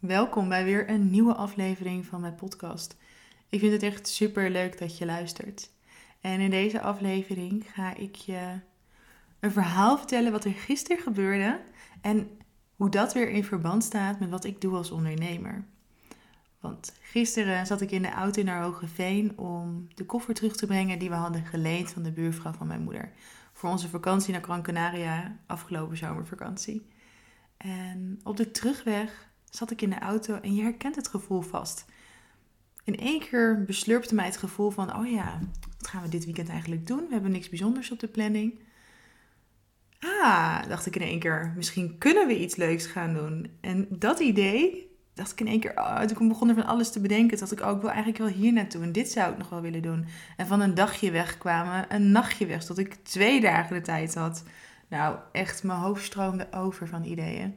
Welkom bij weer een nieuwe aflevering van mijn podcast. Ik vind het echt super leuk dat je luistert. En in deze aflevering ga ik je een verhaal vertellen wat er gisteren gebeurde en hoe dat weer in verband staat met wat ik doe als ondernemer. Want gisteren zat ik in de auto naar Hogeveen om de koffer terug te brengen die we hadden geleend van de buurvrouw van mijn moeder. Voor onze vakantie naar Gran Canaria, afgelopen zomervakantie. En op de terugweg zat ik in de auto en je herkent het gevoel vast. In één keer beslurpte mij het gevoel van, oh ja, wat gaan we dit weekend eigenlijk doen? We hebben niks bijzonders op de planning. Ah, dacht ik in één keer, misschien kunnen we iets leuks gaan doen. En dat idee, dacht ik in één keer, oh, ik begon er van alles te bedenken, dacht ik, oh, ik wil eigenlijk wel hier naartoe en dit zou ik nog wel willen doen. En van een dagje weg kwamen een nachtje weg, tot ik twee dagen de tijd had. Nou, echt, mijn hoofd stroomde over van ideeën.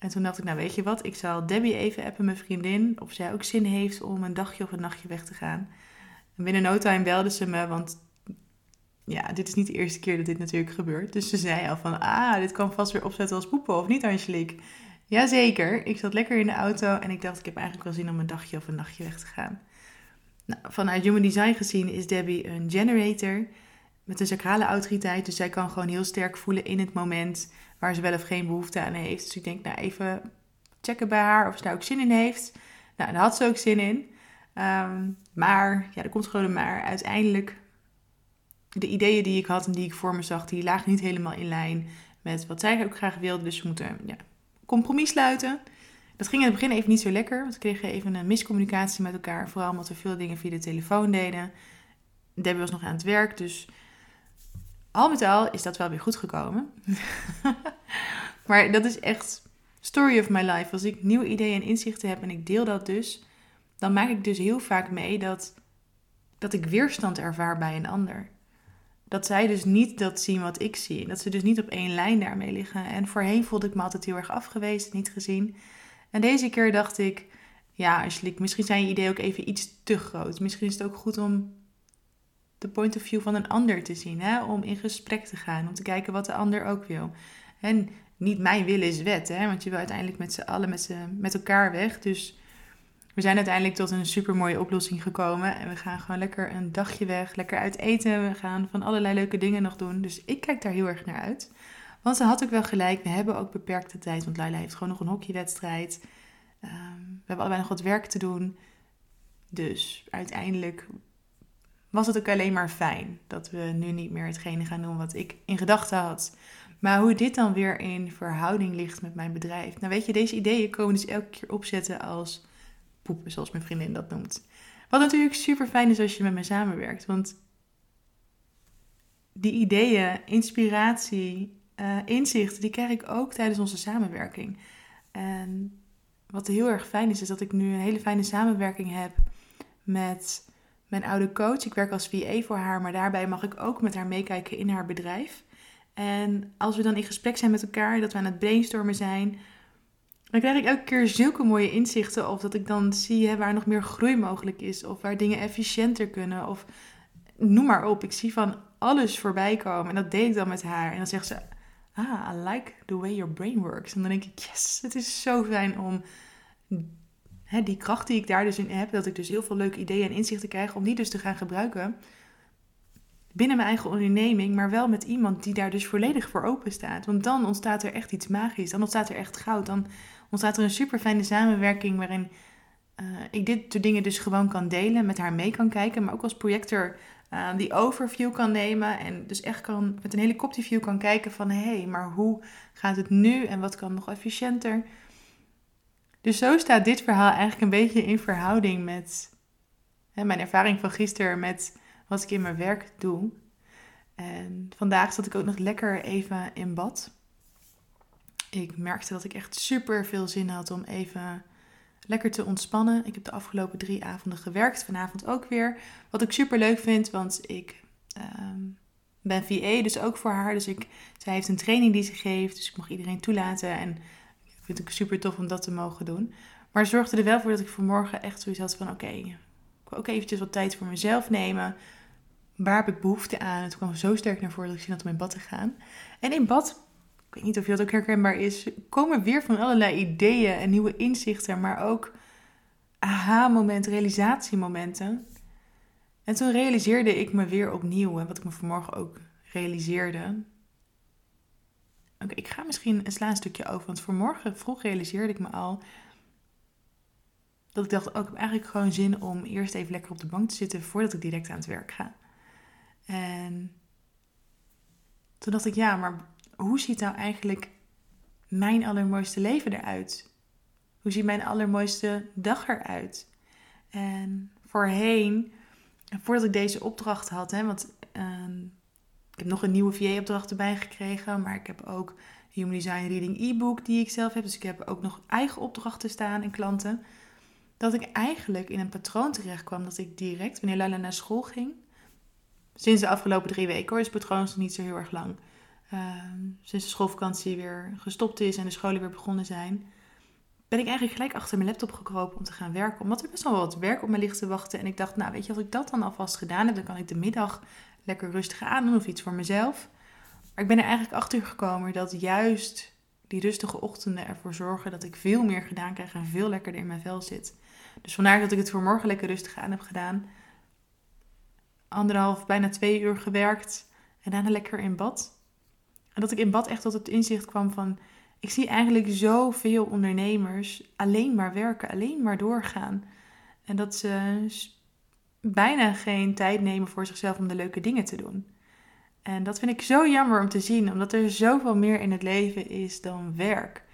En toen dacht ik, nou weet je wat, ik zal Debbie even appen, mijn vriendin, of zij ook zin heeft om een dagje of een nachtje weg te gaan. En binnen no time belde ze me, want ja, dit is niet de eerste keer dat dit natuurlijk gebeurt. Dus ze zei al van, ah, dit kan vast weer opzetten als poepen, of niet Angelique? Jazeker, ik zat lekker in de auto en ik dacht, ik heb eigenlijk wel zin om een dagje of een nachtje weg te gaan. Nou, vanuit Human Design gezien is Debbie een generator met een sacrale autoriteit. Dus zij kan gewoon heel sterk voelen in het moment waar ze wel of geen behoefte aan heeft. Dus ik denk, nou even checken bij haar of ze daar ook zin in heeft. Nou, daar had ze ook zin in. Um, maar, ja, er komt gewoon een maar. Uiteindelijk, de ideeën die ik had en die ik voor me zag, die lagen niet helemaal in lijn met wat zij ook graag wilde. Dus we moeten ja, compromis sluiten. Dat ging in het begin even niet zo lekker, want we kregen even een miscommunicatie met elkaar. Vooral omdat we veel dingen via de telefoon deden. Debbie was nog aan het werk, dus al met al is dat wel weer goed gekomen. maar dat is echt story of my life. Als ik nieuwe ideeën en inzichten heb en ik deel dat dus, dan maak ik dus heel vaak mee dat, dat ik weerstand ervaar bij een ander. Dat zij dus niet dat zien wat ik zie. Dat ze dus niet op één lijn daarmee liggen. En voorheen voelde ik me altijd heel erg afgewezen, niet gezien. En deze keer dacht ik, ja, Angelique, misschien zijn je ideeën ook even iets te groot. Misschien is het ook goed om de point of view van een ander te zien. Hè? Om in gesprek te gaan, om te kijken wat de ander ook wil. En niet mijn wil is wet, hè? want je wil uiteindelijk met z'n allen met, met elkaar weg. Dus we zijn uiteindelijk tot een super mooie oplossing gekomen. En we gaan gewoon lekker een dagje weg, lekker uit eten. We gaan van allerlei leuke dingen nog doen. Dus ik kijk daar heel erg naar uit. Want ze had ook wel gelijk, we hebben ook beperkte tijd. Want Laila heeft gewoon nog een hockeywedstrijd. Um, we hebben allebei nog wat werk te doen. Dus uiteindelijk was het ook alleen maar fijn dat we nu niet meer hetgene gaan doen wat ik in gedachten had. Maar hoe dit dan weer in verhouding ligt met mijn bedrijf. Nou weet je, deze ideeën komen dus elke keer opzetten als poepen, zoals mijn vriendin dat noemt. Wat natuurlijk super fijn is als je met mij samenwerkt. Want die ideeën, inspiratie, uh, inzichten, die krijg ik ook tijdens onze samenwerking. En wat heel erg fijn is, is dat ik nu een hele fijne samenwerking heb met mijn oude coach. Ik werk als VA voor haar, maar daarbij mag ik ook met haar meekijken in haar bedrijf. En als we dan in gesprek zijn met elkaar, dat we aan het brainstormen zijn, dan krijg ik elke keer zulke mooie inzichten. Of dat ik dan zie hè, waar nog meer groei mogelijk is, of waar dingen efficiënter kunnen, of noem maar op. Ik zie van alles voorbij komen. En dat deed ik dan met haar. En dan zegt ze, ah, I like the way your brain works. En dan denk ik, yes, het is zo fijn om hè, die kracht die ik daar dus in heb, dat ik dus heel veel leuke ideeën en inzichten krijg, om die dus te gaan gebruiken binnen mijn eigen onderneming, maar wel met iemand die daar dus volledig voor open staat. Want dan ontstaat er echt iets magisch, dan ontstaat er echt goud, dan ontstaat er een super fijne samenwerking waarin uh, ik dit soort dingen dus gewoon kan delen, met haar mee kan kijken, maar ook als projector uh, die overview kan nemen en dus echt kan met een helikopterview kan kijken van hé, hey, maar hoe gaat het nu en wat kan nog efficiënter? Dus zo staat dit verhaal eigenlijk een beetje in verhouding met hè, mijn ervaring van gisteren met wat ik in mijn werk doe. En vandaag zat ik ook nog lekker even in bad. Ik merkte dat ik echt super veel zin had om even lekker te ontspannen. Ik heb de afgelopen drie avonden gewerkt, vanavond ook weer. Wat ik super leuk vind, want ik ehm, ben VA, dus ook voor haar. Dus ik, zij heeft een training die ze geeft, dus ik mag iedereen toelaten. En vind ik super tof om dat te mogen doen. Maar zorgde er wel voor dat ik vanmorgen echt zoiets had van... oké, ik wil ook eventjes wat tijd voor mezelf nemen. Waar heb ik behoefte aan? Het kwam zo sterk naar voren dat ik zin had om in bad te gaan. En in bad ik weet niet of je dat ook herkenbaar is, komen weer van allerlei ideeën en nieuwe inzichten, maar ook aha-momenten, realisatiemomenten. En toen realiseerde ik me weer opnieuw, en wat ik me vanmorgen ook realiseerde. Oké, ik ga misschien een slaan stukje over, want vanmorgen vroeg realiseerde ik me al dat ik dacht, ook ik eigenlijk gewoon zin om eerst even lekker op de bank te zitten voordat ik direct aan het werk ga. En toen dacht ik, ja, maar hoe ziet nou eigenlijk mijn allermooiste leven eruit? Hoe ziet mijn allermooiste dag eruit? En voorheen, voordat ik deze opdracht had, hè, want ik heb nog een nieuwe VA-opdracht erbij gekregen, maar ik heb ook Human Design Reading e-book die ik zelf heb. Dus ik heb ook nog eigen opdrachten staan en klanten. Dat ik eigenlijk in een patroon terecht kwam dat ik direct, wanneer Lala naar school ging, sinds de afgelopen drie weken hoor, is het patroon nog niet zo heel erg lang. Ehm, sinds de schoolvakantie weer gestopt is en de scholen weer begonnen zijn, ben ik eigenlijk gelijk achter mijn laptop gekropen om te gaan werken. Omdat er best wel wat werk op me ligt te wachten. En ik dacht, nou weet je, als ik dat dan alvast gedaan heb, dan kan ik de middag lekker rustig aan doen of iets voor mezelf. Maar ik ben er eigenlijk achter gekomen dat juist die rustige ochtenden ervoor zorgen dat ik veel meer gedaan krijg en veel lekkerder in mijn vel zit. Dus vandaar dat ik het voor morgen lekker rustig aan heb gedaan. Anderhalf, bijna twee uur gewerkt en daarna lekker in bad. En dat ik in bad echt tot het inzicht kwam van... Ik zie eigenlijk zoveel ondernemers alleen maar werken, alleen maar doorgaan. En dat ze bijna geen tijd nemen voor zichzelf om de leuke dingen te doen. En dat vind ik zo jammer om te zien, omdat er zoveel meer in het leven is dan werk.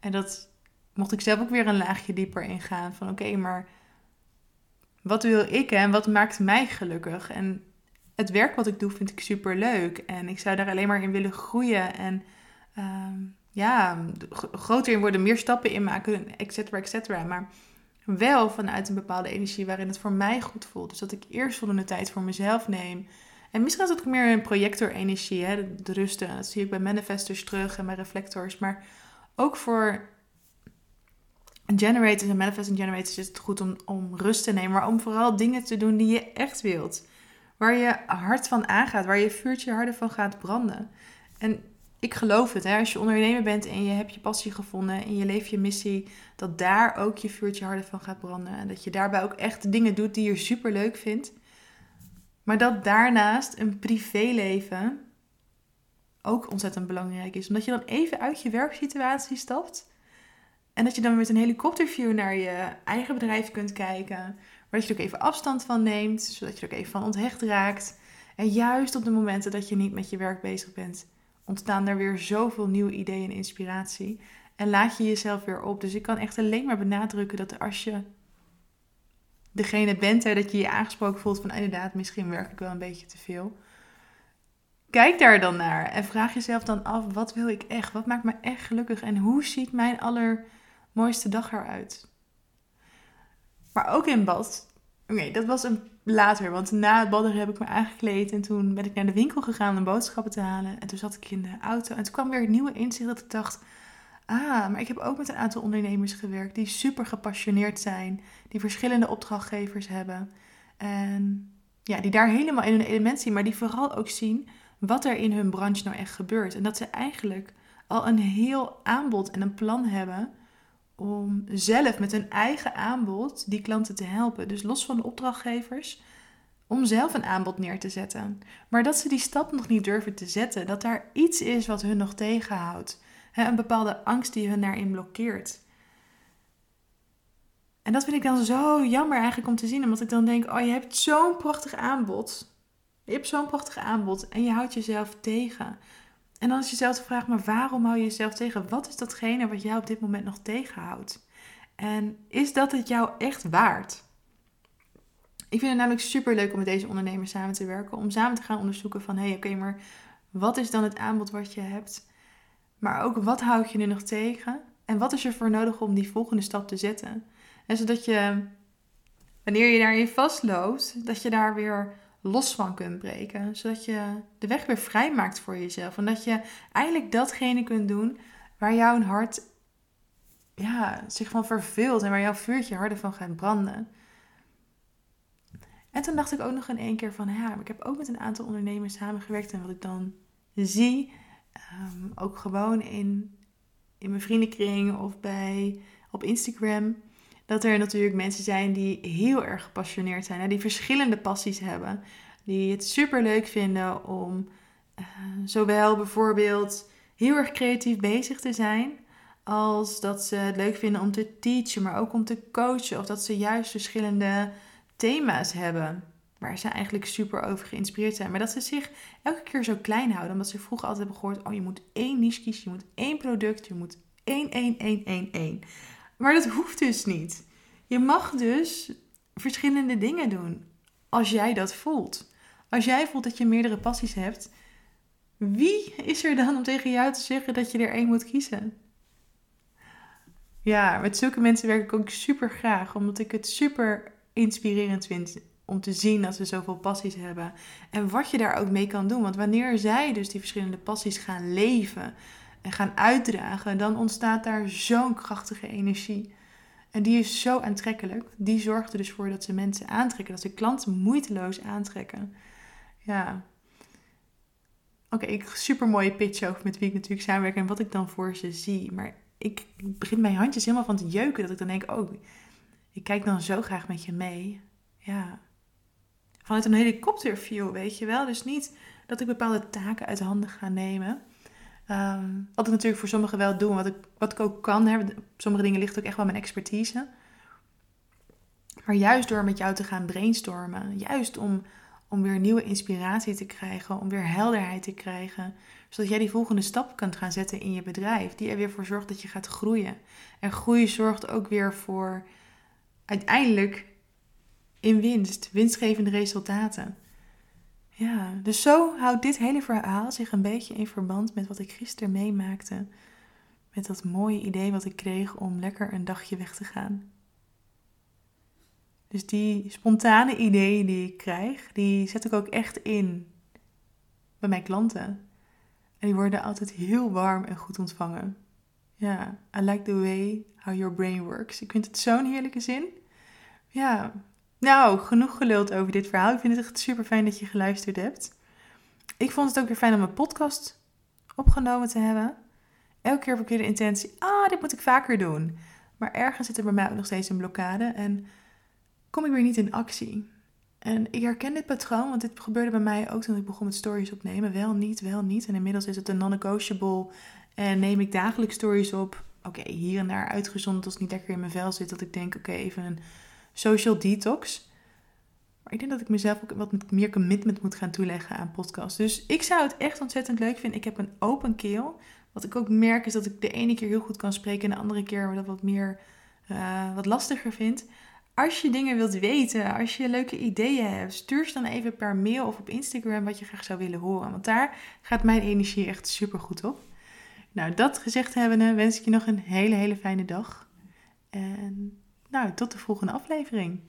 En dat mocht ik zelf ook weer een laagje dieper ingaan van oké, maar wat wil ik en wat maakt mij gelukkig? En het werk wat ik doe vind ik super leuk en ik zou daar alleen maar in willen groeien en uh, ja, groter in worden, meer stappen in maken, et cetera, et cetera. Maar wel vanuit een bepaalde energie waarin het voor mij goed voelt. Dus dat ik eerst voldoende tijd voor mezelf neem. En misschien is het meer een projector-energie, hè, de, rusten. Dat zie ik bij manifestors terug en bij reflectors. Maar ook voor generators en manifesting generators is het goed om, om rust te nemen. Maar om vooral dingen te doen die je echt wilt. Waar je hart van aangaat, waar je vuurtje harder van gaat branden. En ik geloof het. Hè? Als je ondernemer bent en je hebt je passie gevonden en je leeft je missie, dat daar ook je vuurtje harder van gaat branden. En dat je daarbij ook echt dingen doet die je super leuk vindt. Maar dat daarnaast een privéleven ook ontzettend belangrijk is. Omdat je dan even uit je werksituatie stapt. En dat je dan met een helikopterview naar je eigen bedrijf kunt kijken. Waar je er ook even afstand van neemt, zodat je er ook even van onthecht raakt. En juist op de momenten dat je niet met je werk bezig bent, ontstaan er weer zoveel nieuwe ideeën en inspiratie. En laat je jezelf weer op. Dus ik kan echt alleen maar benadrukken dat als je degene bent, hè, dat je je aangesproken voelt van inderdaad, misschien werk ik wel een beetje te veel. Kijk daar dan naar en vraag jezelf dan af, wat wil ik echt? Wat maakt me echt gelukkig? En hoe ziet mijn allermooiste dag eruit? Maar ook in bad. Oké, dat was een later, want na het badderen heb ik me aangekleed en toen ben ik naar de winkel gegaan om boodschappen te halen. En toen zat ik in de auto en toen kwam weer een nieuwe inzicht dat ik dacht, ah, maar ik heb ook met een aantal ondernemers gewerkt die super gepassioneerd zijn, die verschillende opdrachtgevers hebben en ja, die daar helemaal in hun element zien, maar die vooral ook zien wat er in hun branche nou echt gebeurt. En dat ze eigenlijk al een heel aanbod en een plan hebben om zelf met hun eigen aanbod die klanten te helpen. Dus los van de opdrachtgevers, om zelf een aanbod neer te zetten. Maar dat ze die stap nog niet durven te zetten, dat daar iets is wat hun nog tegenhoudt. een bepaalde angst die hun daarin blokkeert. En dat vind ik dan zo jammer eigenlijk om te zien, omdat ik dan denk: oh, je hebt zo'n prachtig aanbod. Je hebt zo'n prachtig aanbod en je houdt jezelf tegen. En dan is jezelf de vraag, maar waarom hou je jezelf tegen? Wat is datgene wat jou op dit moment nog tegenhoudt? En is dat het jou echt waard? Ik vind het namelijk super leuk om met deze ondernemers samen te werken. Om samen te gaan onderzoeken van, hé, hey, oké, maar wat is dan het aanbod wat je hebt? Maar ook, wat houd je nu nog tegen? En wat is er voor nodig om die volgende stap te zetten? En zodat je, wanneer je daarin vastloopt, dat je daar weer los van kunt breken. Zodat je de weg weer vrij maakt voor jezelf. En dat je eigenlijk datgene kunt doen waar jouw hart ja, zich van verveelt en waar jouw vuurtje harder van gaat branden. En toen dacht ik ook nog in één keer van, ja, ik heb ook met een aantal ondernemers samengewerkt. En wat ik dan zie, Ehm, ook gewoon in, in mijn vriendenkring of bij, op Instagram. Dat er natuurlijk mensen zijn die heel erg gepassioneerd zijn. Hè? Die verschillende passies hebben. Die het super leuk vinden om uh, zowel bijvoorbeeld heel erg creatief bezig te zijn. Als dat ze het leuk vinden om te teachen, maar ook om te coachen. Of dat ze juist verschillende thema's hebben waar ze eigenlijk super over geïnspireerd zijn. Maar dat ze zich elke keer zo klein houden. Omdat ze vroeger altijd hebben gehoord: oh, je moet één niche kiezen, je moet één product, je moet één, één, één, één, één. Maar dat hoeft dus niet. Je mag dus verschillende dingen doen. Als jij dat voelt. Als jij voelt dat je meerdere passies hebt, wie is er dan om tegen jou te zeggen dat je er één moet kiezen? Ja, met zulke mensen werk ik ook super graag, omdat ik het super inspirerend vind om te zien dat ze zoveel passies hebben. En wat je daar ook mee kan doen. Want wanneer zij dus die verschillende passies gaan leven en gaan uitdragen, dan ontstaat daar zo'n krachtige energie. En die is zo aantrekkelijk. Die zorgt er dus voor dat ze mensen aantrekken, dat ze klanten moeiteloos aantrekken. Ja. Oké, ik super mooie pitch over met wie ik natuurlijk samenwerk en wat ik dan voor ze zie. Maar ik begin mijn handjes helemaal van te jeuken. Dat ik dan denk, oh, ik kijk dan zo graag met je mee. Ja. Vanuit een helikopterview, weet je wel. Dus niet dat ik bepaalde taken uit handen ga nemen. Ehm, wat ik natuurlijk voor sommigen wel doe, wat ik, wat ik ook kan. Hè. Sommige dingen ligt ook echt wel mijn expertise. Maar juist door met jou te gaan brainstormen, juist om, om weer nieuwe inspiratie te krijgen, om weer helderheid te krijgen, zodat jij die volgende stap kunt gaan zetten in je bedrijf, die er weer voor zorgt dat je gaat groeien. En groei zorgt ook weer voor uiteindelijk in winst, winstgevende resultaten. Ja, dus zo houdt dit hele verhaal zich een beetje in verband met wat ik gisteren meemaakte. Met dat mooie idee wat ik kreeg om lekker een dagje weg te gaan. Dus die spontane ideeën die ik krijg, die zet ik ook echt in bij mijn klanten. En die worden altijd heel warm en goed ontvangen. Ja, I like the way how your brain works. Ik vind het zo'n heerlijke zin. Ja, nou, genoeg geluld over dit verhaal. Ik vind het echt super fijn dat je geluisterd hebt. Ik vond het ook weer fijn om een podcast opgenomen te hebben. Elke keer heb ik weer de intentie, ah, dit moet ik vaker doen. Maar ergens zit er bij mij ook nog steeds een blokkade en kom ik weer niet in actie. En ik herken dit patroon, want dit gebeurde bij mij ook toen ik begon met stories opnemen. Wel niet, wel niet. En inmiddels is het een non-negotiable en neem ik dagelijks stories op. Oké, hier en daar uitgezonderd als niet lekker in mijn vel zit. Dat ik denk, oké, even een social detox. Maar ik denk dat ik mezelf ook wat meer commitment moet gaan toeleggen aan podcasts. Dus ik zou het echt ontzettend leuk vinden. Ik heb een open keel. Wat ik ook merk is dat ik de ene keer heel goed kan spreken en de andere keer dat wat meer uh, wat lastiger vind. Als je dingen wilt weten, als je leuke ideeën hebt, stuur ze dan even per mail of op Instagram wat je graag zou willen horen. Want daar gaat mijn energie echt super goed op. Nou, dat gezegd hebbende wens ik je nog een hele, hele fijne dag. En nou, tot de volgende aflevering.